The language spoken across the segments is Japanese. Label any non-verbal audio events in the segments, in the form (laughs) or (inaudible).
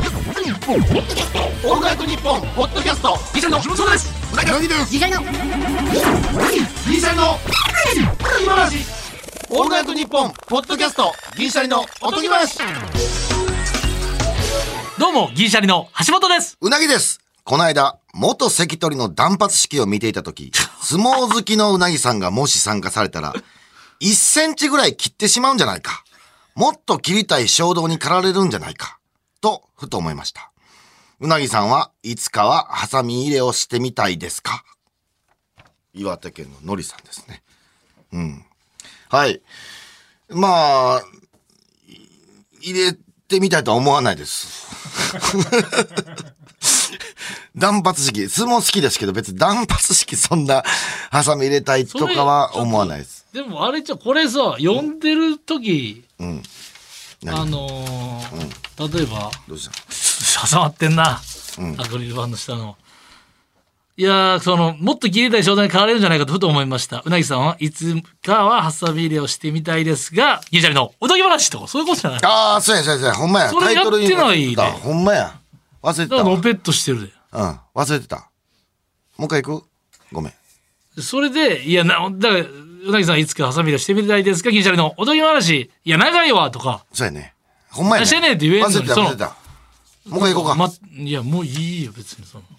ンオールナイトニッポンポッドキャストギシャリの木本ですうなぎですギシャリのギシャリの今話オールナイトニッポンポッドキャストギシャリのおとぎ話どうも、ギリシャリの橋本です。うなぎです。この間、元関取の断髪式を見ていたとき、相撲好きのうなぎさんがもし参加されたら、1センチぐらい切ってしまうんじゃないか。もっと切りたい衝動に駆られるんじゃないか。と、ふと思いました。うなぎさんはいつかはハサミ入れをしてみたいですか？岩手県ののりさんですね。うん。はい。まあ、い入れてみたいとは思わないです。(laughs) 断髪式、相撲好きですけど、別に断髪式そんなハサミ入れたいとかは思わないです。でもあれじゃ、これさ、読んでる時、うん。あ何のー例えば、どうした？挟まってんな。うんアクリル板の下の。いやー、その、もっと切りたい商材に変われるんじゃないかとふと思いました。うなぎさんはいつかはハサミ入れをしてみたいですが、ギリシャリのおとぎ話とか、そういうことじゃない？ああ、そうやそうやそうや、ほんまや。それやってないでほんまや。忘れてたわ。らのぺっとしてるで。うん、忘れてた。もう一回行く？ごめん。それで、いや、な、だから、うなぎさんいつかハサミ入れをしてみたいですかギリシャリのおとぎ話。いや、長いわ、とか。そうやね。ほんまやね。してねえって言えんのに忘れてた、その忘れてた。もう一回行こうか。ま、いや、もういいよ、別に。その。(laughs)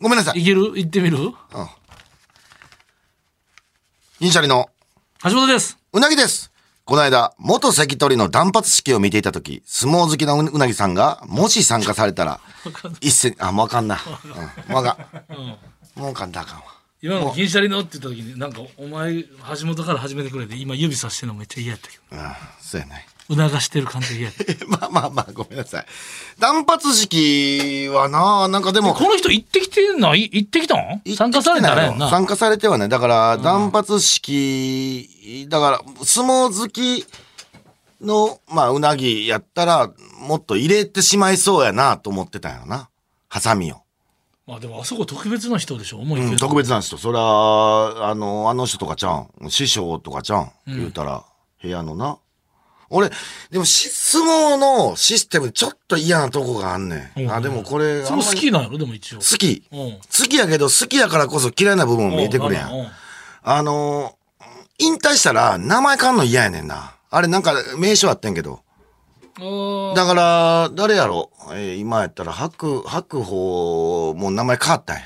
ごめんなさい。いける？行ってみる？銀シャリの橋本です。うなぎです。この間、元関取の断髪式を見ていたとき、相撲好きのううなぎさんが、もし参加されたら、(laughs) 一斉あ、もうあかんな。うん、もうあかん。もう簡単あかんわ。今の銀シャリのって言った時に、なんか、お前、橋本から始めてくれて、今指さしてるのめっちゃ嫌やったけうん、そうやね。ど。促してる感じが嫌やった。(laughs) まあまあまあ、ごめんなさい。断髪式はな、なんかでも、この人行ってきてない？行ってきたん？参加されたらやんな。参加されてはね。だから、断髪式、だから、相撲好きの、まあ、うなぎやったら、もっと入れてしまいそうやな、と思ってたんやろな。ハサミを。まあでも、あそこ特別な人でしょ思いけうん、ど。特別なんですよ。そりゃ、あの、あの人とかちゃん、師匠とかちゃん、言うたら、部屋のな。俺、でもし、相撲のシステムちょっと嫌なとこがあんねん。うんあ、でもこれ、それも好きなんやろでも一応。好き。うん。好きやけど、好きやからこそ嫌いな部分も見えてくるや。うんん。あのー、引退したら名前変わんの嫌やねんな。あれなんか名称あってんけど。うんだから、誰やろ？えー今やったら白、白鵬も名前変わったんや。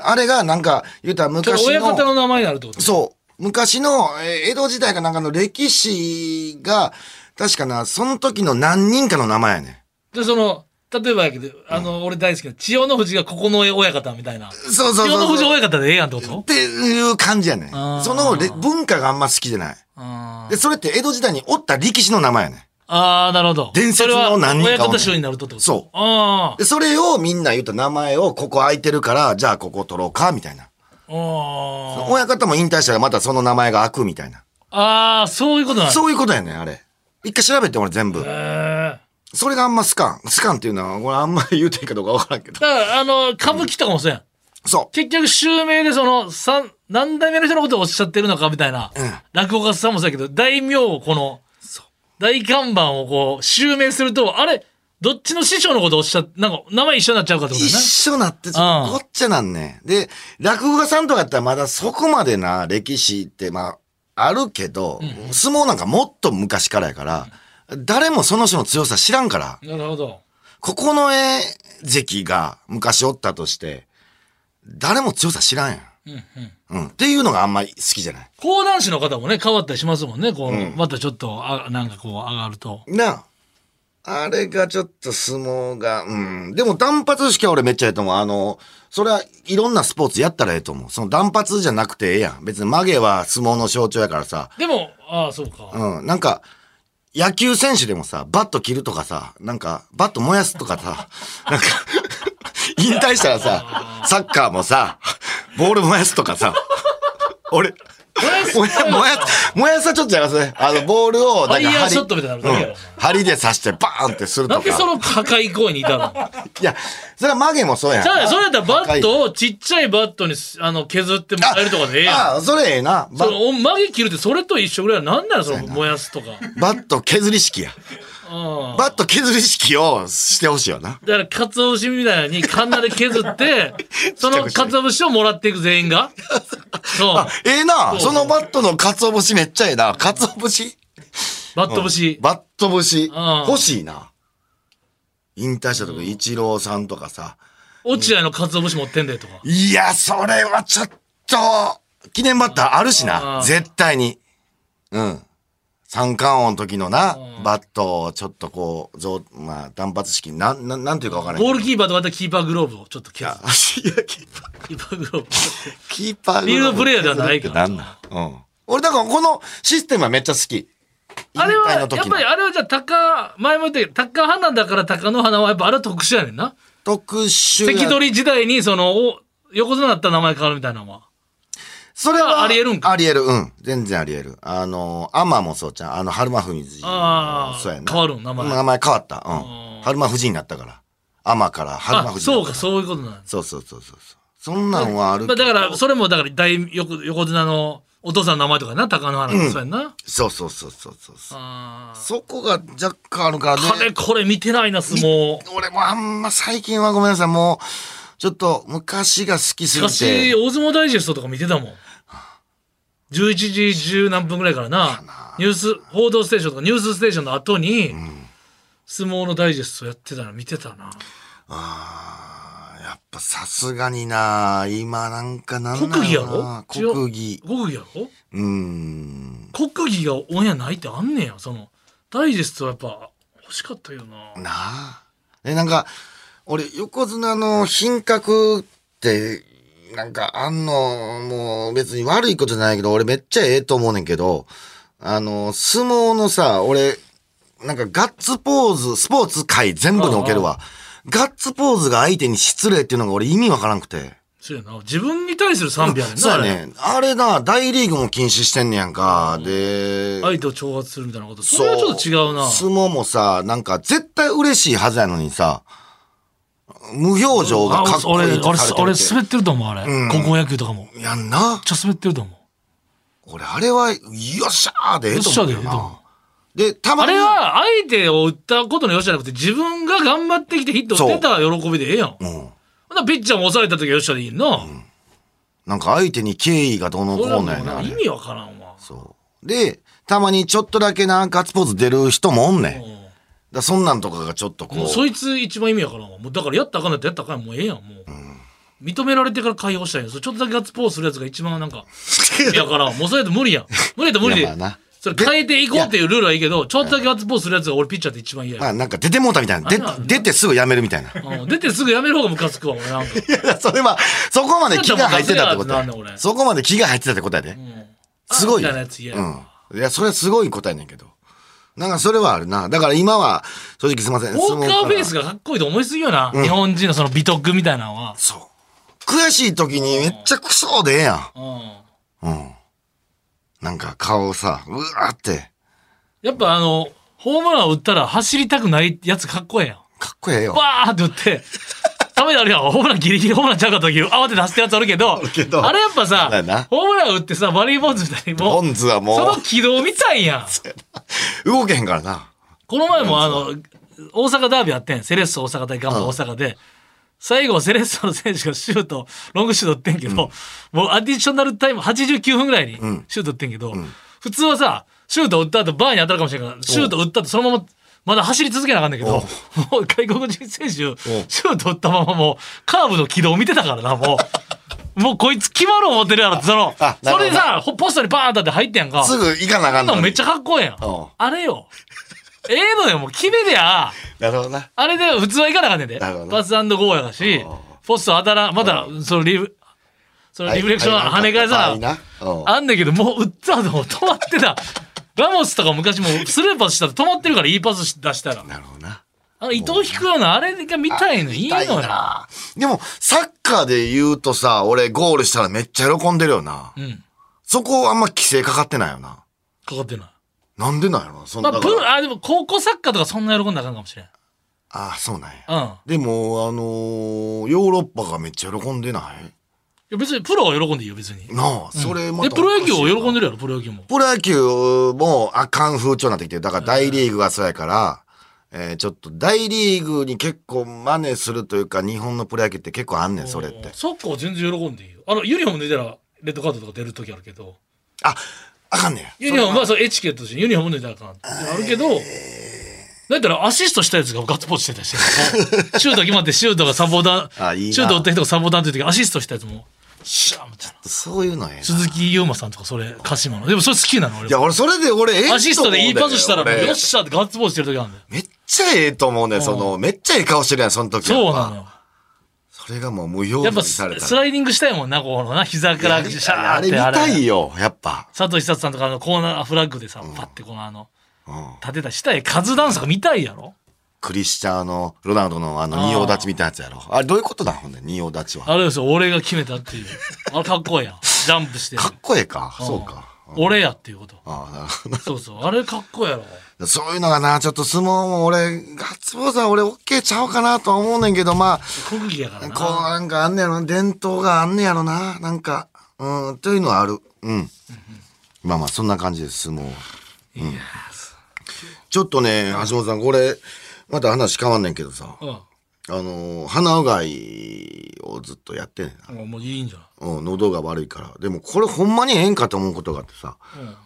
あれがなんか、言うたら昔親方の、の名前になるってこと？そう、昔の、えー江戸時代かなんかの歴史が、確かな、その時の何人かの名前やねで、その、例えばやけど、あの、俺大好きな、千代の富士がここの親方みたいな。ん。そうそうそう千代の富士。親方でええやんってことっていう感じやね。そのれ文化があんま好きじゃない。あで、それって江戸時代におった力士の名前やねん。あー、なるほど。伝説の何人かおんねになるとってこと？そうあで、それをみんな言った名前を、ここ空いてるから、じゃあここ取ろうか、みたいな。あ。あ親方も引退したらまたその名前が空くみたいな。あ。ああ、そういうことなんだ。そういうことやねん、あれ。一回調べて俺全部。へーそれがあんまスカン。スカンっていうのは、これあんまり言うていいかどうかわからんけど。だから、あの、歌舞伎とかもそうやん。そ結局、襲名でその、三、何代目の人のことをおっしゃってるのかみたいな。うん落語家さんもそうやけど、大名をこの、大看板をこう、襲名すると、あれ、どっちの師匠のことをおっしゃなんか、名前一緒になっちゃうかってう。ことだ一緒なって、ごっちゃなんねん。で、落語家さんとかやったらまだそこまでな歴史って、まあ、あるけど、相撲なんかもっと昔からやから、誰もその人の強さ知らんから。な。なるほど。ここの絵関が昔おったとして、誰も強さ知らんやん。うん。っていうのがあんまり好きじゃない。講談師の方もね、変わったりしますもんね。こう、またちょっと、あなんかこう、上がると。なあ。あれがちょっと相撲が、うん。でも単発式は俺めっちゃええと思う。あの、それはいろんなスポーツやったらええと思う。その単発じゃなくてええやん。別に曲げは相撲の象徴やからさ。でも、ああ、そうか。うん。なんか、野球選手でもさ、バット切るとかさ、なんか、バット燃やすとかさ、なんか、(laughs) 引退したらさ、サッカーもさ、ボール燃やすとかさ、(laughs) 俺、燃や、燃や、燃やさちょっとやらせね。あの、ボールを、ファイヤー針ショットみたいなのだけやろうん針で刺してバーンってするとか。なんでその破壊行為に至るの？(laughs) いや、それは髷もそうやん。じゃあ、それやったらバットをちっちゃいバットにあの削ってもらえるとかでええやん。ああ、それええな。バそのお髷切るってそれと一緒ぐらいなんなのその燃やすとか。バット削り式や。うんバット削り式をしてほしいよな。だから、鰹節みたいにカンナで削って、(laughs) その鰹節をもらっていく全員が。(laughs) そう。あ、ええな。そのバットの鰹節めっちゃええな。鰹節？バット節。バット節ん欲しいな。引退した時、イチローさんとかさ。落合の鰹節持ってんでとか。いや、それはちょっと、記念バッターあるしうな。ん絶対に。うん。三冠王の時のな、バットをちょっとこう、ぞうまあ、単発式、なん、なん、なんていうかわからないゴールキーパーとまたキーパーグローブをちょっと削る。足が (laughs) キーパー。キーパーグローブ。キーパーフィールドプレイヤーではないけどなんだ。うん。俺、だからこのシステムはめっちゃ好き。あれは、やっぱりあれはじゃあ、タカ、前も言ったけど、タカ花だからタカの花はやっぱあれは特殊やねんな。特殊や関取時代にその、お横綱だったら名前変わるみたいなのは。それはありえるんかありえる。うん。全然ありえる。あの、アマもそうちゃん。あの、春馬富士。ああそうやな。変わるん名前名前変わった。うあん。春馬富士になったから。アマから春馬あ、富士。そうか、そういうことなんそうそうそうそうそう。そんなんはあるまあ、けど。だから、それも、だから、大横、横綱のお父さんの名前とかな、高野花もそうやんな。そうそうそうそうそうそこが若干あるからね。これ、これ見てないな、相撲。俺もあんま最近はごめんなさい。もう、ちょっと昔が好きすぎ昔、て。大相撲ダイジェストとか見てたもん。11時10何分ぐらいからな、ニュース、報道ステーションとかニュースステーションの後に、相撲のダイジェストやってたの見てたな。あーやっぱさすがにな今なんかなん国技やなろ？国技。国技やろ？うーん。国技がオンエアないってあんねや。その、ダイジェストはやっぱ欲しかったよな。なあ。え、なんか、俺、横綱の品格って、なんかあんの、もう別に悪いことじゃないけど、俺めっちゃええと思うねんけど、あの、相撲のさ、俺、なんかガッツポーズ、スポーツ界全部におけるわ。ガッツポーズが相手に失礼っていうのが俺意味わからんくて。そうやな。自分に対する賛美やねんな。そうやあれね。あれな、大リーグも禁止してんねやんか。で、相手を挑発するみたいなこと。それはちょっと違うな。相撲もさ、なんか絶対嬉しいはずやのにさ、無表情がかっこ俺、いい俺、俺、とされてるって滑ってると思う、あれ。うん高校野球とかも。めっやんな。ちゃ滑ってると思う。俺、あれは、よっしゃーでええと思うよよっしゃーでええと思な。で、たまに。あれは相手を打ったことのよしじゃなくて自分が頑張ってきてヒット打ってたら喜びでええやん。ほうん。んならピッチャーも抑えた時はよっしゃでいいな。なんか相手に敬意がどうのこうのやな意味わからんわ。そう。で、たまにちょっとだけな、ガッツポーズ出る人もおんねん。だそんなんとかがちょっとこ。もうそういつ一番意味わからんわ。もうだからやったらあかんのやったらやったらあかんもうええやん、もう。認められてから解放したいよ。それちょっとだけガッツポーズするやつが一番なんか、(laughs) 意味わからん。もうそれやと無理やん。無理やと無理でいやまあな。それ変えていこうっていうルールはいいけど、ちょっとだけガッツポーズするやつが俺ピッチャーって一番嫌や。まあなんか出てもうたみたいな。出てすぐ辞めるみたいな。いうん出てすぐやめる方がムカつくわ、俺なんか。(laughs) や、それは、そこまで気が入ってたってことやなんだ俺。そこまで気が入ってたってことやで。すごいよ。みたいなやつ嫌やわうん。いや、それはすごい答えねんけど。なんかそれはあるな。だから今は、正直すいません。ウォーカーフェイスが。がかっこいいと思いすぎよな。日本人のその美徳みたいなのは。そう。悔しい時にめっちゃクソでええやうん。ん。うん。なんか顔さ、うわーって、やっぱあの、ホームラン打ったら走りたくないやつかっこええやん。かっこええよ。バーって打って、ためにあるやん。ホームランギリギリホームランちゃうかった時、慌てて走ってるやつあるけど、けど。あれやっぱさそうやな、ホームラン打ってさ、バリーボンズみたいにもう、ボンズはそもの軌道みたいやん。う、動けへんからな。この前もあの、大阪ダービーあってん。セレッソ大阪対ガンバ大阪で、最後セレッソの選手がシュート、ロングシュート打ってんけど、もうアディショナルタイム89分ぐらいにシュート打ってんけど、普通はさ、シュート打った後バーに当たるかもしれんから、シュート打った後そのまま、まだ走り続けなあかんねんけど、もう (laughs) 外国人選手、シュート打ったままもう、カーブの軌道を見てたからな、もう。(laughs) もうこいつ決まる思ってるやろって、そのそれでさ、ほポストにバーンだって入ってんやんか。すぐ行かなあかんのにめっちゃかっこええやんうん。あれよ。ええのよ、もう決めりゃ、なるほどな。あれで普通は行かなあかんねんで。パスゴーやがし、ポスト当たらん、まだ、そのリフ、そのリフレクション跳ね返さあんねんけど、もう打った後も止まってた。ラモスとか昔もスルーパスしたら止まってるからいいパス出したら。なるほどな。あの、伊藤引くようなあれが見たいのいいのよ。な。でも、サッカーで言うとさ、俺ゴールしたらめっちゃ喜んでるよな。うん。そこあんま規制かかってないよな。かかってない。なんでなんやろそんまあ、な。プロ、あ、でも高校サッカーとかそんな喜んだらあかんかもしれん。ああ、そうなんや。うん。いでも、あのーヨーロッパがめっちゃ喜んでない？や別にプロは喜んでいいよ、別に。なあ、それまえ、たプロ野球を喜んででるやろ、プロ野球も。プロ野球もあかん風潮になってきてる。だから大リーグがそうやから、えーちょっと大リーグに結構真似するというか、日本のプロ野球って結構あんねん、それって。サッカーは全然喜んでいいよ。あの、ユニフォーム脱いだら、レッドカードとか出る時あるけど、あ、あかんねん。ユニフォームはそうエチケットとしてユニフォーム脱いだらあかんってあるけど、だったらアシストしたやつがガッツポーズしてたりして、シュート決まってシュートがサポータあいいシュート打った人がサポーターっていう時アシストしたやつも、シャーみたいな。そういうのええな。鈴木優馬さんとかそれ、鹿島の。でもそれ好きなの俺いや、俺それで俺ええと思うアシストでいいパスしたらもう俺よっしゃってガッツポーズしてる時あるんだよ。めっちゃええと思うねん、その、めっちゃええ顔してるやん、その時そうなのよ。それがもう無表やっぱ情にされたスライディングしたいもんな、このな、膝からシャーあれ見ってあれ。たいよ、やっぱ。佐藤久志さんとかのコーナーフラッグでさ、パッてこのあの、うん。立てたしたいカズダンスとか見たいやろ？クリスチャーノ・ロナウドのあの、仁王立ちみたいなやつやろ。あれどういうことだ、ほんで、仁王立ちは。あれですよ、俺が決めたっていう。(laughs) あれかっこええやん。ジャンプして。かっこええか？そうか。俺やっていうこと。ああ、なるほど。そうそう。あれかっこええやろ。そういうのがな、ちょっと相撲も俺、ガッツポーズは俺オッケーちゃうかなとは思うねんけど、ま国技やからあ、な。こうなんかあんねやろな、伝統があんねやろな、なんか、うん、というのはある。うん。まあまあ、そんな感じです、相撲は。うんちょっとね、橋本さん、これ、また話変わんねんけどさ、うん。あのー鼻うがいをずっとやってんねんな。あもういいんじゃない？うん、喉が悪いから。でも、これほんまにええんかと思うことがあってさ、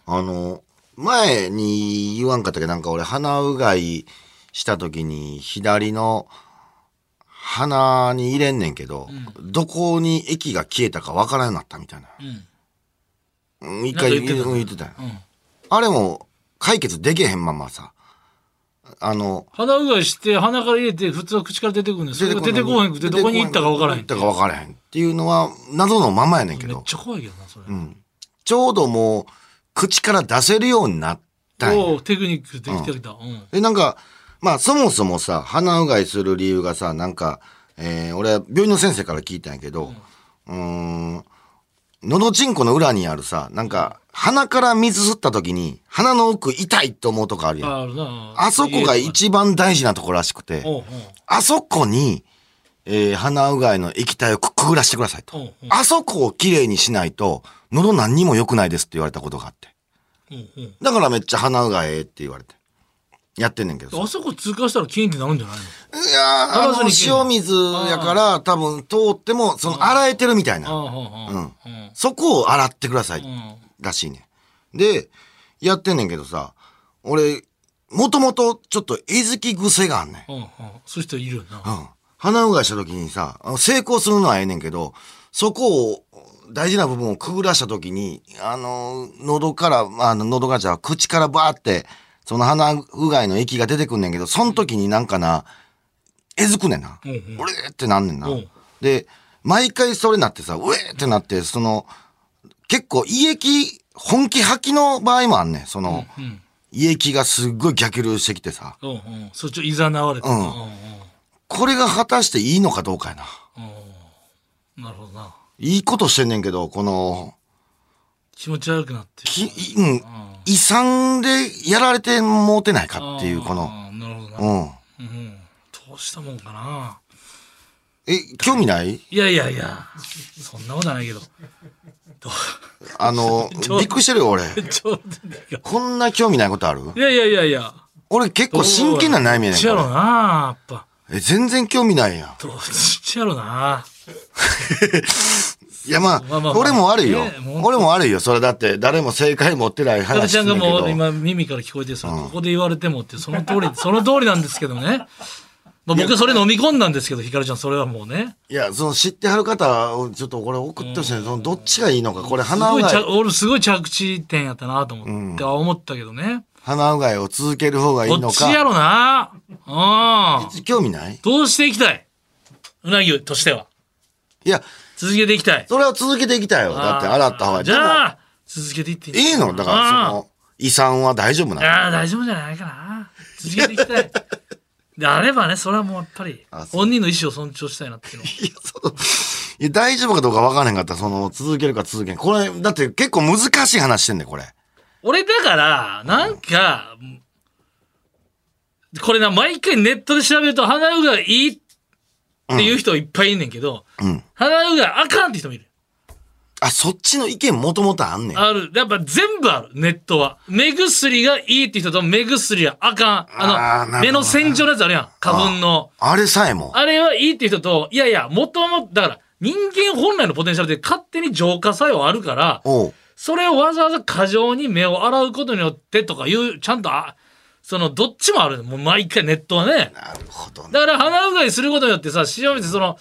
あの、前に言わんかったけど、なんか俺鼻うがいした時に左の鼻に入れんねんけど、どこに液が消えたかわからんなったみたいな。うん。一回言ってた言ってたよ。うん。あれも解決できへんままさ、あの、鼻うがいして、鼻から入れて、普通は口から出てくるんです出てこへんくて、どこに行ったか分からへん行ったか分からへん。っていうのは謎のままやねんけど、めっちゃ怖いけどな、それ。ちょうどもう口から出せるようになったおうテクニックできてきた。うん。で、なんか、まあ、そもそもさ、鼻うがいする理由がさ、なんか、えー、俺は病院の先生から聞いたんやけど、うーん、喉チンコの裏にあるさ、なんか、鼻から水吸った時に、鼻の奥痛いって思うとこあるやん。あそこが一番大事なところらしくて、あそこに、えー、鼻うがいの液体をくくぐらしてくださいと。あそこをきれいにしないと、喉何にも良くないですって言われたことがあって。だからめっちゃ鼻うがいええって言われて。やってんねんけどさあそこ通過したらキーンってなるんじゃないの？いやー、あの、塩水やから、多分通っても、その、洗えてるみたいな。ああ、ああ、うんうん。そこを洗ってくださいう。ん。らしいね。で、やってんねんけどさ、俺、もともとちょっとえずき癖があんねん。うん。うん。そういう人いるよな。うん。鼻うがいした時にさ、成功するのはええねんけど、そこを、大事な部分をくぐらした時に、あの、喉から、まあ喉がじゃあ口からバーって、その鼻うがいの液が出てくんねんけど、その時になんかな、えずくねんな。うんうん俺ってなんねんなうん。で、毎回それなってさ、うえーってなって、その、結構胃液、本気吐きの場合もあんねん。その、うん。胃液がすっごい逆流してきてさ、うん。うん。そっち、いざなわれて。うんうん。これが果たしていいのかどうかやな。うん。なるほどな。いいことしてんねんけど、この、気持ち悪くなってる。き、いうん、遺産でやられてもうてないかっていう、この。なるほどな。うん。うん。どうしたもんかな。え、興味ない？いやいやいや、そんなことはないけど。どあの (laughs) びっくりしてるよ、俺。こんな興味ないことある？いやいやいやいや。俺結構真剣な悩みやねんやろこな、やっぱ。れえ、全然興味ないやん。どっちやろな。(laughs) いや、まあ、まあまあまあ俺も悪いよねもう。俺も悪いよ。それだって、誰も正解持ってない赤ちゃん話してんだけど。がもう今耳から聞こえてさ、ここで言われてもって、その通り、その通りなんですけどね。まあ、僕はそれ飲み込んだんですけど、ひかるちゃん、それはもうね。いや、その知ってはる方をちょっとこれ送ってほしいね。そのどっちがいいのか、これす鼻うがい、ごいちゃ俺すごい着地点やったなと思って、思ったけどね。鼻うがいを続ける方がいいのこっちやか。ろな。うん。興味ない？どうしていきたい？うなぎとしては。いや、続けていきたい。それは続けていきたいよ。だって洗った方がいい。じゃあ、続けていってでもいいの？だから、その、遺産は大丈夫なの？ああ、大丈夫じゃないかな。続けていきたい。(laughs) であればね、それはもうやっぱり本人の意思を尊重したいなっていうの。(laughs) いや、その、いや大丈夫かどうか分からへんかったら、その、続けるか続けん。これ、だって結構難しい話してんねん、これ。俺だから、なんか、これな、毎回ネットで調べると、鼻うがいいっていう人いっぱいいんねんけど、うん。鼻うがあかんって人もいる。あ、そっちの意見もともとあんねん。ある。やっぱ全部ある、ネットは。目薬がいいって人と目薬はあかん。あの、ど目の洗浄のやつあるやん。花粉の。あれさえも。あれはいいって人と、いやいや、もともと、だから、人間本来のポテンシャルで勝手に浄化作用あるから。それをわざわざ過剰に目を洗うことによってとかいう、ちゃんと、あ、その、どっちもあるのもう毎回ネットはね。なるほどね。だから鼻うがいすることによってさ、塩水その、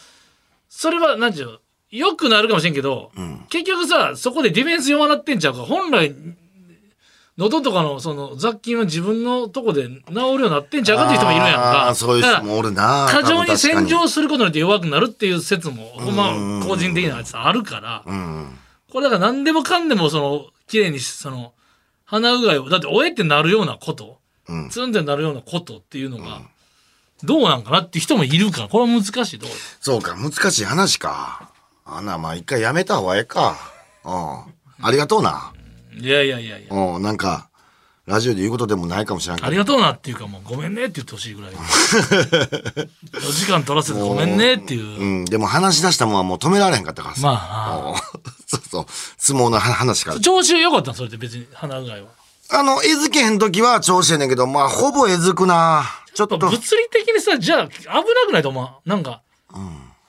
それは、なんちゅう、良くなるかもしれんけど、ん結局さ、そこでディフェンス弱なってんちゃうか。本来、喉とかのその雑菌は自分のとこで治るようになってんちゃうかっていう人もいるやんあか。ーそういう人もおるな。過剰に洗浄することによって弱くなるっていう説も、ほんま、個人的なやつあるから。これだから何でもかんでもその、綺麗にし、その、鼻うがいを、だって、おえってなるようなこと、うんツンってなるようなことっていうのが、どうなんかなって人もいるから、これは難しいとこそうか、難しい話か。あんな、まあ一回やめた方がええか。うん。ありがとうな。いやいやいやいや。うん、なんか、ラジオで言うことでもないかもしれんけど。ありがとうなっていうかもうごめんねって言ってほしいぐらい。(laughs) 4時間取らせてごめんねっていう。うん、でも話し出したもんはもう止められへんかったからさ。まあうんそうそう。相撲の話から。調子良かったんそれって別に鼻うがいは。あの、えずけへん時は調子ええねんけど、まあ、ほぼえずくな。ちょっと。物理的にさ、じゃあ危なくないと思うなんか、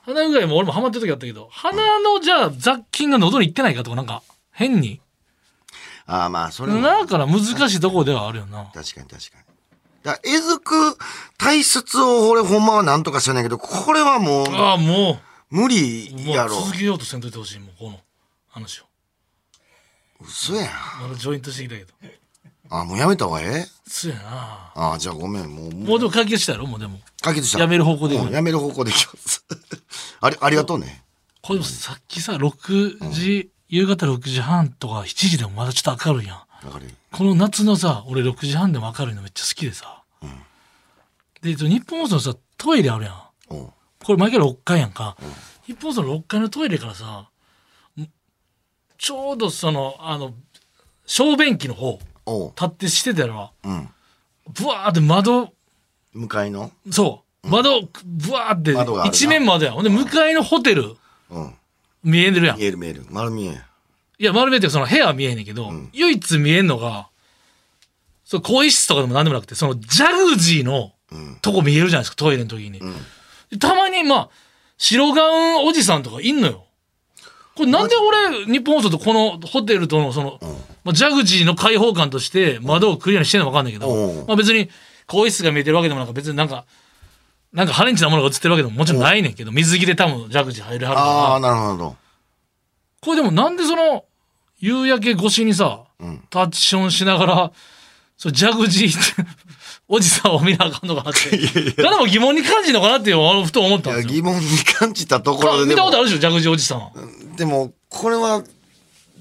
鼻うがいも俺もハマってる時あったけど、鼻のじゃあ雑菌が喉に行ってないかとかなんか変に。ああ、まあ、それも。だから難しいところではあるよな。確かに確かに。だえずく体質を俺ほんまはなんとかしてんねんけど、これはもうああ、も無う、もう理やろ。続けようとせんといてほしい、もうこの話を。嘘やん。まだジョイントしてきたけど。あ、もうやめた方がええ？そうやな。あじゃあごめん。もう、もうでも解決したやろ？もうでも。解決した。やめる方向でいくうんやめる方向でいきます。(laughs) あり、ありがとうね。これでもさっきさ、6時、夕方6時半とか7時でもまだちょっと明るいやん。わかるこの夏のさ、俺6時半でも明るいのめっちゃ好きでさ。で、えっと日本放送のさ、トイレあるやん。おうこれ毎回6階やんか。日本放送の6階のトイレからさ、んちょうどその、あの、小便器の方、立ってしてたら、うん。ブワーって窓、向かいの？そう、窓、ブワーって一面窓やん。ほんで、向かいのホテルうん。見えてるやん。見える見える。丸見え。いや、丸めてその部屋は見えへんねんけど、唯一見えんのが、そう、更衣室とかでも何でもなくて、そのジャグジーのとこ見えるじゃないですか、トイレの時に。でたまに、まあ、白ガウンおじさんとかいんのよ。これなんで俺、日本放送とこのホテルとのその、まあ、ジャグジーの開放感として窓をクリアにしてんのかわかんないけど、うん。まあ別に、更衣室が見えてるわけでもなんか別になんか、なんかハレンチなものが映ってるわけでももちろんないねんけど、水着で多分ジャグジー入るはるか。ら。ああ、なるほど。これでもなんでその、夕焼け越しにさ、タッチションしながら、そうジャグジーって、おじさんを見なあかんのかなって。(laughs) 誰も疑問に感じるのかなってふと思ったいや、んですよ。疑問に感じたところで見たことあるでしょ、ジャグジーおじさん。でも、これは、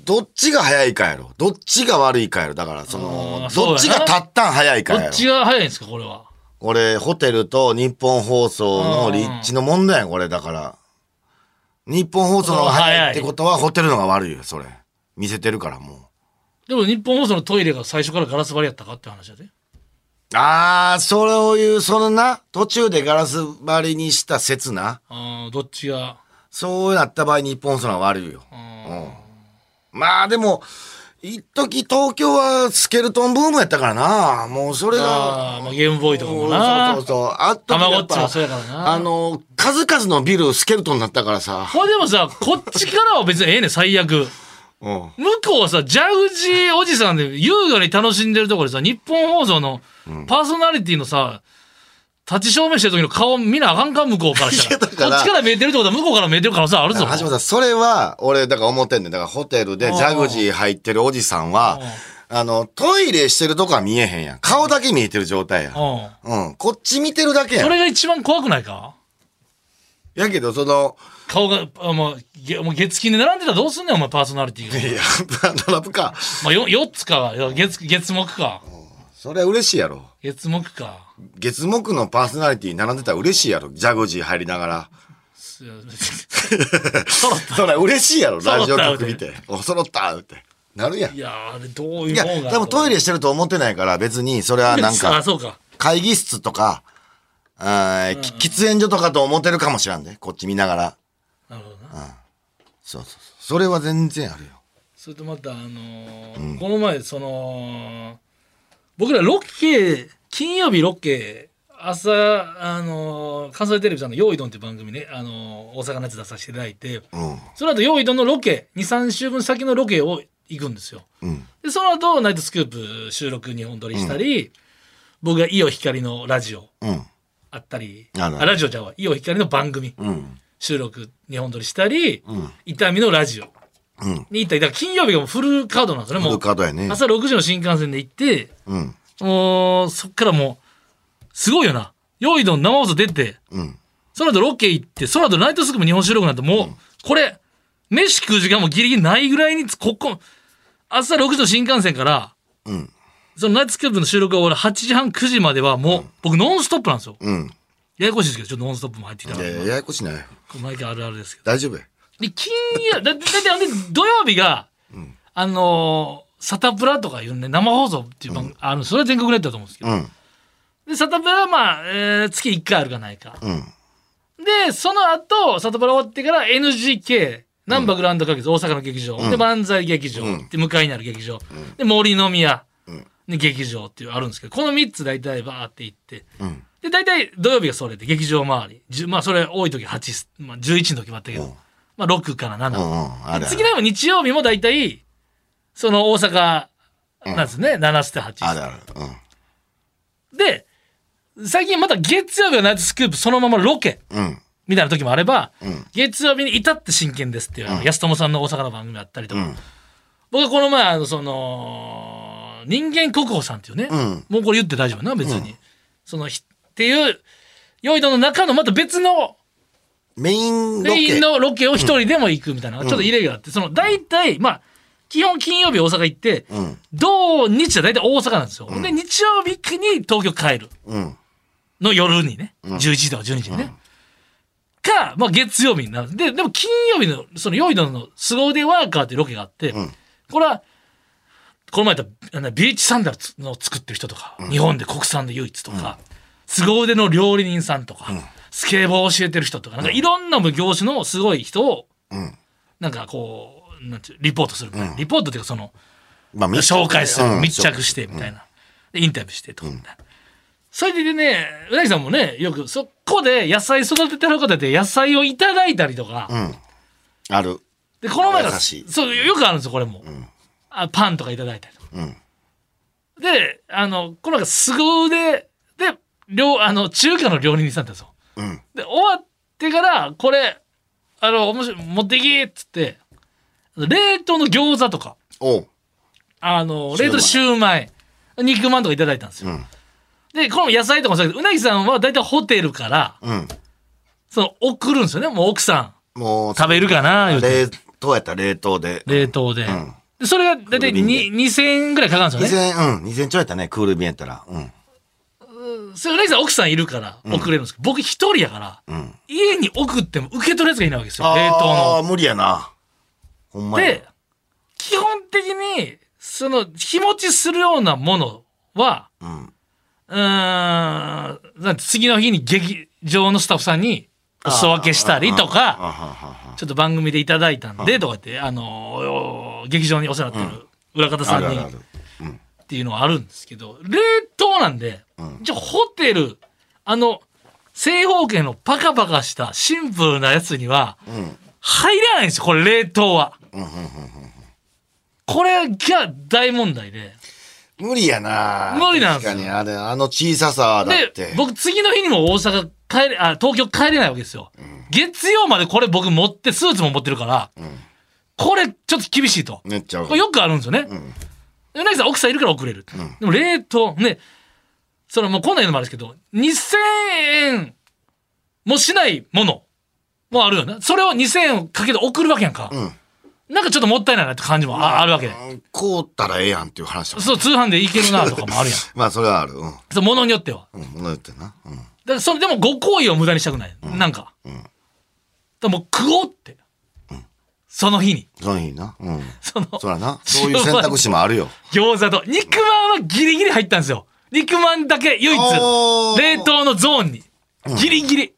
どっちが早いかやろ。どっちが悪いかやろ。だから、そのどっちがたったん早いかやろどっ。ちが早いんですか、これは。俺、ホテルと日本放送の立地の問題やん、これ。だから。日本放送の方が早いってことは、ホテルの方が悪いよ、それ。見せてるから、もう。でも日本放送のトイレが最初からガラス張りやったかって話やで。あー、そういう、そのな、途中でガラス張りにした説な。あーどっちが？そうなった場合、日本放送の方が悪いよ。うん。まあ、でも、一時東京はスケルトンブームやったからな。もうそれが。あーまあ、ゲームボーイとかもそうな。そうそう。あったたまごっちもそうやからなあの、数々のビルスケルトンになったからさ。これでもさ、こっちからは別にええねん、最悪。うん。向こうはさ、ジャグジーおじさんで優雅に楽しんでるところでさ、日本放送のパーソナリティのさ、立ち正面してる時の顔見なあかんか向こうからしたら。こっちから見えてるってことは向こうから見えてる可能性あるぞ。橋本さん、それは、俺、だから思ってんねん。だからホテルでジャグジー入ってるおじさんは、あの、トイレしてるとこは見えへんやん。顔だけ見えてる状態やん。うん。こっち見てるだけやん。それが一番怖くないか？やけど、その、顔が、あもう、げもう月金で並んでたらどうすんねん、お前パーソナリティが。いや、並ぶか。まあ、よ、4つか。いや月、月木か。それは嬉しいやろ。月木か。月木のパーソナリティ並んでたら嬉しいやろ。ジャグジー入りながら。いや (laughs) 揃った。それ嬉しいやろ。ラジオ局見て。お、揃ったって。なるやん。いいやー、あれどういうや、もんが。多分トイレしてると思ってないから、別に、それはなんあ、か、そうか。会議室とか、あーき喫煙所とかと思ってるかもしらんで。こっち見ながら。なるほどな。そうそうそう。それは全然あるよ。それとまた、あのーこの前、その、僕らロケ、金曜日ロケ、朝、あのー関西テレビさんの「用意どん」っていう番組ね、あのー大阪のやつ出させていただいて、うん。その後用意どんのロケ、2、3週分先のロケを行くんですよ。うん。で、その後、ナイトスクープ収録2本撮りしたり、僕がイオ光のラジオうん。あったり、ラジオじゃわ、イオ光の番組うん。収録2本撮りしたり、ん痛みのラジオうん。に行ったり、だから金曜日がもうフルカードなんですよね、フルもう。カードやね。朝6時の新幹線で行って、うん。もう、そっからもう、すごいよな。用意どん生放送出て、うん。その後ロケ行って、その後ナイトスクープ日本収録なんてもう、これ、飯食う時間もギリギリないぐらいに、ここ、朝6時の新幹線から、うん。そのナイトスクープの収録が終わる8時半、9時まではもう、僕ノンストップなんですよ。うん。ややこしいですけど、ちょっとノンストップも入ってきたから。いやいや、ややこしない。毎回あるあるですけど。大丈夫？や。で、金曜、だ、だいたいあのね土曜日が、あのーサタプラとかいうね、生放送っていう番組、あの、それは全国ネットだと思うんですけど。うん。で、サタプラはまあ、えー月1回あるかないか。うん。で、その後、サタプラ終わってから NGK、ナンバーグランド花月、大阪の劇場、で、漫才劇場、で、向かいにある劇場、で、森の宮、で、劇場っていうあるんですけど、この3つ大体バーって行って、うん。で、大体土曜日がそれで、劇場周り。じゅまあ、それ多い時8、まあ、11の時もあったけど、まあ、6から7。うん。うん。あるある。次の日も日曜日も大体、その大阪、なんですね、7捨て8。あるある。うん。で、最近また月曜日はナイトスクープそのままロケうん。みたいな時もあれば、ん月曜日に至って真剣ですっていう、あの安友さんの大阪の番組あったりとか、うん僕はこの前、あの、その、人間国宝さんっていうね、うんもうこれ言って大丈夫な、別に。その、ひっていう、ヨイドの中のまた別のメイン。メインのロケを一人でも行くみたいな、ちょっとイレギュラーって、その、大体、まあ、基本金曜日大阪行って、うん。土日は大体大阪なんですよ。で、日曜日に東京帰る。うん。の夜にね、11時とか12時にね。か、まあ月曜日になる。で、でも金曜日の、そのヨイドの凄腕ワーカーっていうロケがあって、んこれは、この前言ったあのビーチサンダルの作ってる人とか、日本で国産で唯一とか、凄腕の料理人さんとか、スケボーを教えてる人とか、なんかいろんな業種のすごい人を、うん。なんかこう、なんてリポートするみたいな。リポートっていうかその、まあ、密紹介する、うん。密着してみたいな、でインタビューしてとかみたいな、それでねうなぎさんもねよくそこで野菜育ててる方で野菜をいただいたりとか、うん。ある。でこの前がそうよくあるんですよこれも、あパンとかいただいたりとか、うんであのこの前がすご腕で料あの中華の料理人さんだったんですようん。で終わってからこれあの面白い持ってきっつって冷凍の餃子とかおう。あの冷凍シューマイ肉まんとかいただいたんですよ、うんで、この野菜とかもそうだけど、うなぎさんは大体ホテルから、うん。その、送るんですよね。もう奥さもう、ん、食べるかな言うて冷凍やったら冷凍で。冷凍で。んでそれが大体クール便に2000円ぐらいかかるんですよね。2000、うん。2000ちょいやったね。クール便やったら。うん。それうなぎさん奥さんいるから送れるんですけど、僕一人やから、ん家に送っても受け取るやつがいないわけですよ。冷あ凍あ、無理やな。ほんの。まや。で、基本的に、その、日持ちするようなものは、うん。うーん、次の日に劇場のスタッフさんにお裾分けしたりとか、ちょっと番組でいただいたんで、とかって、あのー劇場にお世話になってる裏方さんに。っていうのはあるんですけど、冷凍なんで、じゃあホテル、あの、正方形のパカパカしたシンプルなやつには、入らないんですよ、これ冷凍は。これが大問題で。無理やな無理なんですよ確かに、あれ、あの小ささだってで。僕次の日にも大阪帰れあ東京帰れないわけですよ、月曜までこれ僕持ってスーツも持ってるから、これちょっと厳しいと。めっちゃわこれ。よくあるんですよね、うなぎさん奥さんいるから遅れる、でも冷凍ねそのもうこんなうのもあるんですけど2000円もしないものもあるよね。それを2000円をかけて送るわけやんか、なんかちょっともったいないなって感じもああるわけ。でったらええやんっていう話そう通販でいけるなとかもあるやん。(laughs) まあ、それはある。うん。そう物によっては。うん、物言ってんな。うん。だそれでもご好意を無駄にしたくない。なんか。だからもう食おうって。その日に。そのいいな。うん。その、そらな。そういう選択肢もあるよ。餃子と、肉まんはギリギリ入ったんですよ。肉まんだけ唯一、冷凍のゾーンに。ギリギリ。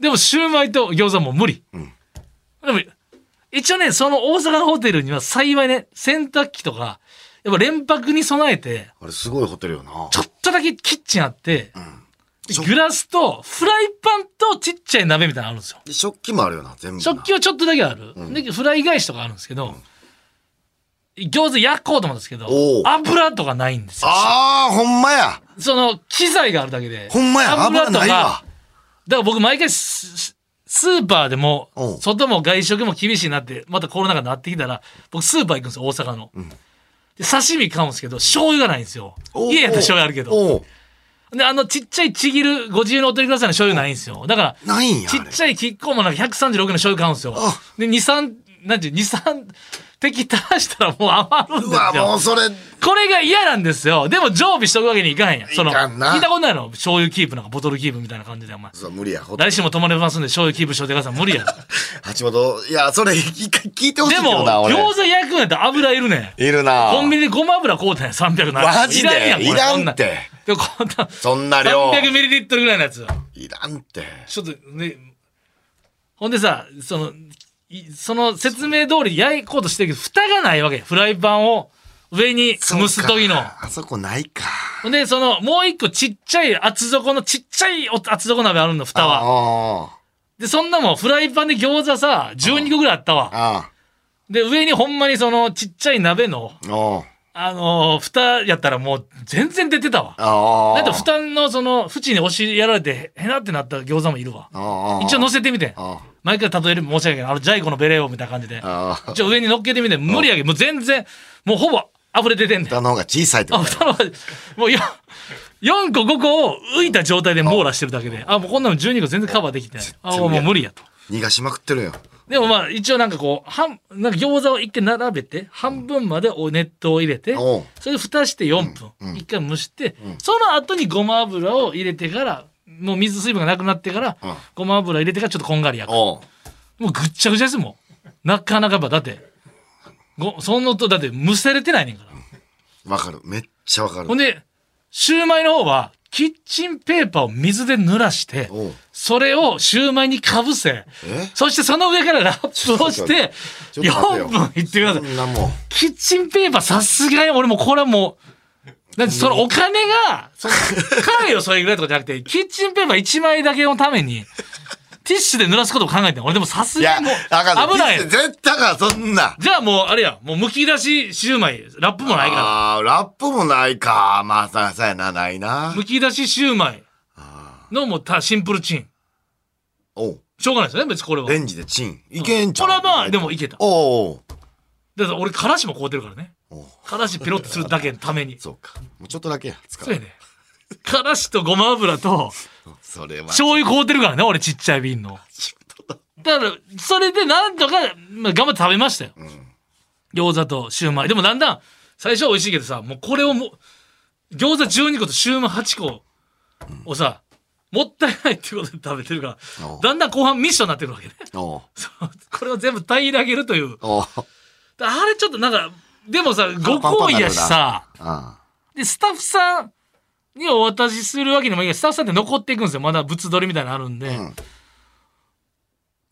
でもシューマイと餃子も無理。でも、一応ね、その大阪のホテルには幸いね、洗濯機とか、やっぱ連泊に備えて、あれ、すごいホテルよな。ちょっとだけキッチンあって、しょグラスとフライパンとちっちゃい鍋みたいなのあるんですよ。で食器もあるよな、全部な。食器はちょっとだけある。で、フライ返しとかあるんですけど、餃子焼こうと思ったんですけどお、う油とかないんですよ。ああ、ほんまや。その、機材があるだけで。ほんまや。油ないわ。だから僕毎回ス、スーパーでも外も外食も厳しいなって、またコロナ禍になってきたら、僕スーパー行くんですよ、大阪の。で刺身買うんですけど、醤油がないんですよ。おう家やったら醤油あるけど。おうで、あのちっちゃいちぎる、ご自由のお取りくださいの醤油ないんですよ。だから、ないんや。ちっちゃいキッコーマンなんか136円の醤油買うんですよあ。で、2、3、なんていう、2、3滴垂らしたらもう余るんですうわ、もよう。それ、これが嫌なんですよ。でも常備しとくわけにいかへんやん。その、聞いたことないの？醤油キープなんかボトルキープみたいな感じで、お前。そう無理や。ほ来週も泊まれますんで醤油キープしといてください。無理や。(laughs) 橋本、いや、それ、一回聞いてほしいでも、けどな、俺。餃子焼くんやったら油いるねん。いるな。コンビニでごま油買うたんや、300な。マジで？いらんやん、これいらこなんって。でもこんな、そんな量。300ミリリットルぐらいのやつ。いらんって。ちょっとね、ほんでさ、その、いその説明通り焼こうとしてるけど、蓋がないわけ。フライパンを上に蒸す時の。あそこないか。ほんで、その、もう一個ちっちゃい厚底のちっちゃいお厚底鍋あるの、蓋は。あで、そんなもん、フライパンで餃子さ、12個ぐらいあったわ。あ。で、上にほんまにその、ちっちゃい鍋の、ああのー蓋やったらもう全然出てたわ。だって蓋のその、縁に押しやられて、へなってなった餃子もいるわ。一応乗せてみて。あ毎回例える申し訳ない。あの、ジャイコのベレーをみたいな感じで。一応上に乗っけてみて、無理やけど、もう全然、もうほぼ溢れ出てんねん。蓋の方が小さいってあ、こと蓋の方がもうよ4個5個を浮いた状態で網羅してるだけで、あ、もうこんなの12個全然カバーできてない。あ、もう無理やと。逃がしまくってるよ。でもまあ、一応なんかこう、半、なんか餃子を一回並べて、半分までお熱湯を入れて、おうそれで蓋して4分、一回蒸して、その後にごま油を入れてから、もう水水分がなくなってから、うんごま油入れてからちょっとこんがり焼く。おうもうぐっちゃぐちゃですもん。なかなかやっぱ、だって、ご、そのと、だって蒸されてないねんから。わかる。めっちゃわかるほん。で、シューマイの方は、キッチンペーパーを水で濡らしてそれをシューマイにかぶせ、え？そしてその上からラップをして、ちょっと待ってよ。4分いってください。キッチンペーパーさすがに俺もうこれはもう、なんてそのお金が、その、買えよそれぐらいとかじゃなくて、キッチンペーパー1枚だけのために、ティッシュで濡らすことを考えてん俺でもさすいや、がにもう、あかん危ない。絶対かそんな。じゃあもう、あれや、もう剥き出しシューマイ、ラップもないから。ああ、ラップもないか。まあ、さ、さやな、ないな。剥き出しシューマイのもうたシンプルチン。おうしょうがないですよね、別にこれは。レンジでチン。いけんちゃう？これはまあ、でもいけた。おうおうだから俺、からしも買うてるからね。おうからしピロッとするだけのために。(laughs) そうか。もうちょっとだけや。使う。そうやね。からしとごま油と、(laughs) それは。醤油買うてるからね、俺ちっちゃい瓶の。だから、それでなんとか、まあ、頑張って食べましたよ。餃子とシューマイ。でもだんだん、最初は美味しいけどさ、もうこれをもう、餃子12個とシューマイ8個をさ、もったいないっていうことで食べてるからお、だんだん後半ミッションになってくるわけね。これを全部平らげるという。あれちょっとなんか、でもさ、ご好意やしさ、あで、スタッフさんにお渡しするわけにもいかない。スタッフさんって残っていくんですよ。まだ物撮りみたいなのあるんで。うん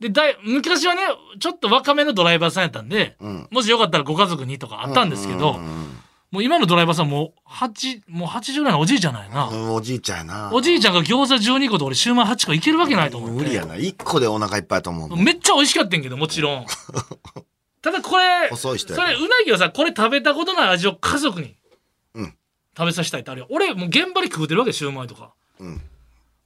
でだい、昔はね、ちょっと若めのドライバーさんやったんで、んもしよかったらご家族にとかあったんですけど、もう今のドライバーさんもう8、もう80ぐらいのおじいちゃんなんやな。うんおじいちゃんやな。おじいちゃんが餃子12個と俺シューマイ8個いけるわけないと思って。無理やな。一個でお腹いっぱいやと思う。めっちゃ美味しかったんけど、もちろん。(laughs) ただこれ、細い人やそれ、うなぎはさ、これ食べたことない味を家族にうん食べさせたいってあるよ俺もう現場に食うてるわけシューマイとか、ん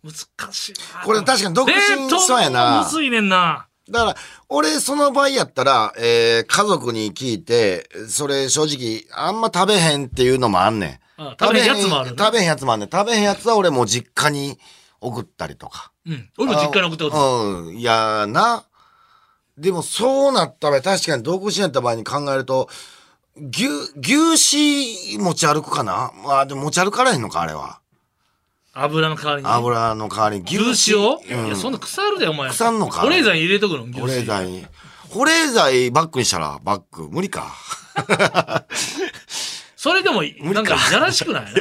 難しいなこれ確かに独身そうやなむずいねんなだから、俺、その場合やったら、えー、家族に聞いて、それ正直、あんま食べへんっていうのもあんねん。あ食べへんやつもあるね食べへんやつもあんねん。食べへんやつは俺もう実家に送ったりとか。うん俺も実家に送ったことうん。いやな。でもそうなったら確かに独身やった場合に考えると、牛、牛脂持ち歩くかな？まあでも持ち歩かれへんのか、あれは。油の代わりに？油の代わりに。牛脂？を、うん。いやそんな腐るでお前。腐んのか？保冷剤入れとくの？牛保冷脂剤。に。保冷剤バッグにしたらバッグ無理か。(laughs) それでもなんかやらしくな (laughs) い？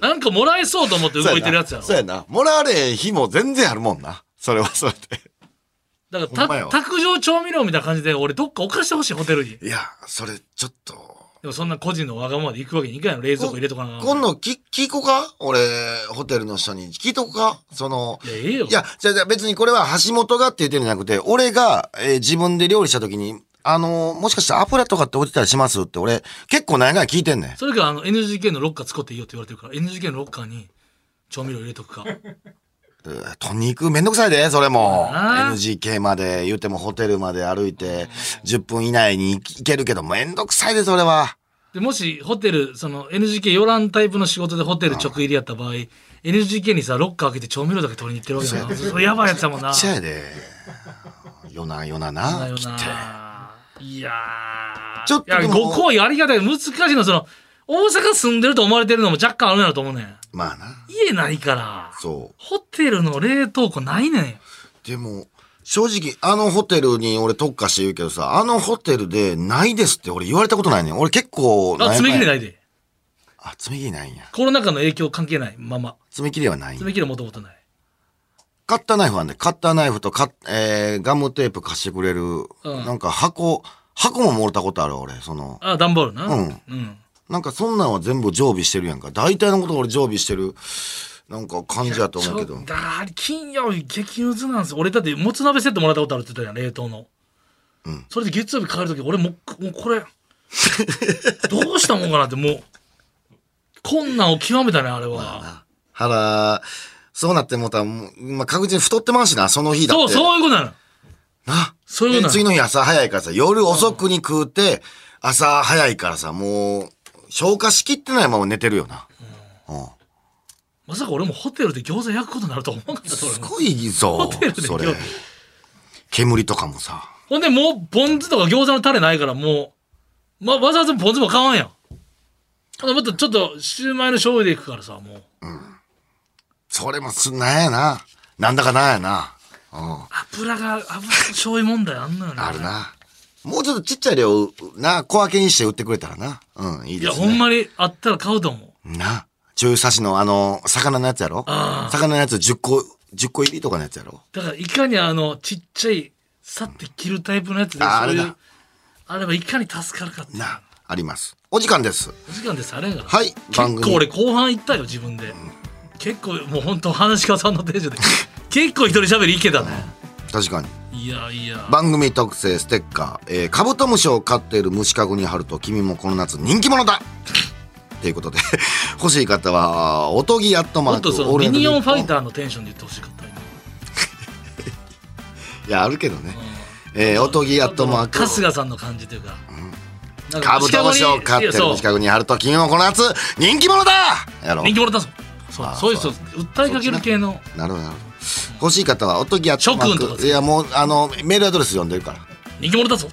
なんかもらえそうと思って動いてるやつやろ。そうやな。もらわれへん日も全然あるもんな。それはそれで。だからほんまやわた卓上調味料みたいな感じで俺どっか置かしてほしいホテルにいや、それちょっと。でもそんな個人のわがままで行くわけにいかないの冷蔵庫入れとかな今度聞、聞こうか？俺、ホテルの人に。聞いとこうか？その。いやええよいや、じゃあじゃあ別にこれは橋本がって言ってるんじゃなくて、俺が、えー自分で料理した時に、あのーもしかしたら油とかって落ちたりしますって俺、結構何回聞いてんねん。それかあの NGK のロッカー使っていいよって言われてるから NGK のロッカーに調味料入れとくかとにくめんどくさいで、それも。NGK まで言ってもホテルまで歩いて、10分以内に行けるけど、めんどくさいで、それは。でもしホテルその NGK 寄らんタイプの仕事でホテル直入りやった場合 NGK にさロッカー開けて調味料だけ取りに行ってるわけだなそれやばいやつだもんな。ちゃやで。夜な夜なな、だよ来て。ないやー。ちょっとご好意ありがたい。難しいのその大阪住んでると思われてるのも若干あるんやろと思うねんまあな。家ないからそう。ホテルの冷凍庫ないねんでも、正直、あのホテルに俺特化して言うけどさ、あのホテルでないですって俺言われたことないねん。俺結構。あ爪切りい。ないであ、爪切りないんや。コロナ禍の影響関係ないまま爪切りはない爪切りはもともとないカッターナイフはね、カッターナイフとカッ、えー、ガムテープ貸してくれる、うんなんか箱、箱ももらったことある俺、その、あ段ボールなうんうんなんかそんなんは全部常備してるやんか。大体のこと俺常備してる、なんか感じやと思うけど。金曜日激ムズなんですよ。俺だってもつ鍋セットもらったことあるって言ったじゃん冷凍の、それで月曜日帰る時俺もうもうこれ (laughs) どうしたもんかなってもう困難を極めたねあれは、腹、そうなってもうたら、まあ、確実に太ってますしな、その日だって。そうそういうことなの。な？そういうことなの。で次の日朝早いからさ、夜遅くに食うて、朝早いからさ、もう、消化しきってないまま寝てるよな。うん。まさか俺もホテルで餃子焼くことになると思わなかったすごいぞホテル、でそれ。煙とかもさ。ほんでもうポン酢とか餃子のタレないからもう、ま、わざわざポン酢も買わんやんまたちょっとシューマイの醤油でいくからさもうそれもすんなんやな。なんだかなんやな。うん。油が油と醤油問題あんのよねあるな。もうちょっとちっちゃい量、な、小分けにして売ってくれたらな。うん、いいいやですね。ほんまにあったら買うと思う。な。中刺しのあの、魚のやつやろ？あ魚のやつ10個、10個入りとかのやつやろ？だからいかにあのちっちゃいさって切るタイプのやつでああれういうあればいかに助かるかってな、あります。お時間です。お時間です。あれやから。はい番組。結構俺後半行ったよ自分で、結構もう本当話し家さんのテンションで。結構一人喋りいけたね確かに。いやいや。番組特製ステッカー、えー (laughs) (laughs) カブトムシを飼っている虫かごに貼ると君もこの夏人気者だ。ということで、欲しい方は、おとぎアットマークもっとそのオールナイトミニオンファイー。ターのテンションで言ってほしかった今。いや、あるけどね。えーおとぎアットマーク。春日さんの感じというか、なんカブトムシを飼ってるいやそう虫かごに貼ると君もこの夏人気者だ。やろ人気者だぞ。そうあそういう人訴えかける系の。なるほどなるほど欲しい方はおとぎアットマ諸君とかークいやもうあのメールアドレス読んでるから。人気者だぞ。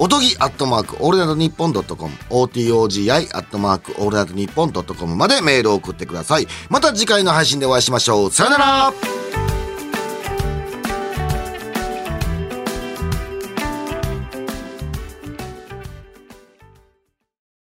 おとぎアットマークオールナイトニッポンドットコム OTOGI アットマークオールナイトニッポンドットコムまでメールを送ってください。また次回の配信でお会いしましょう。さよなら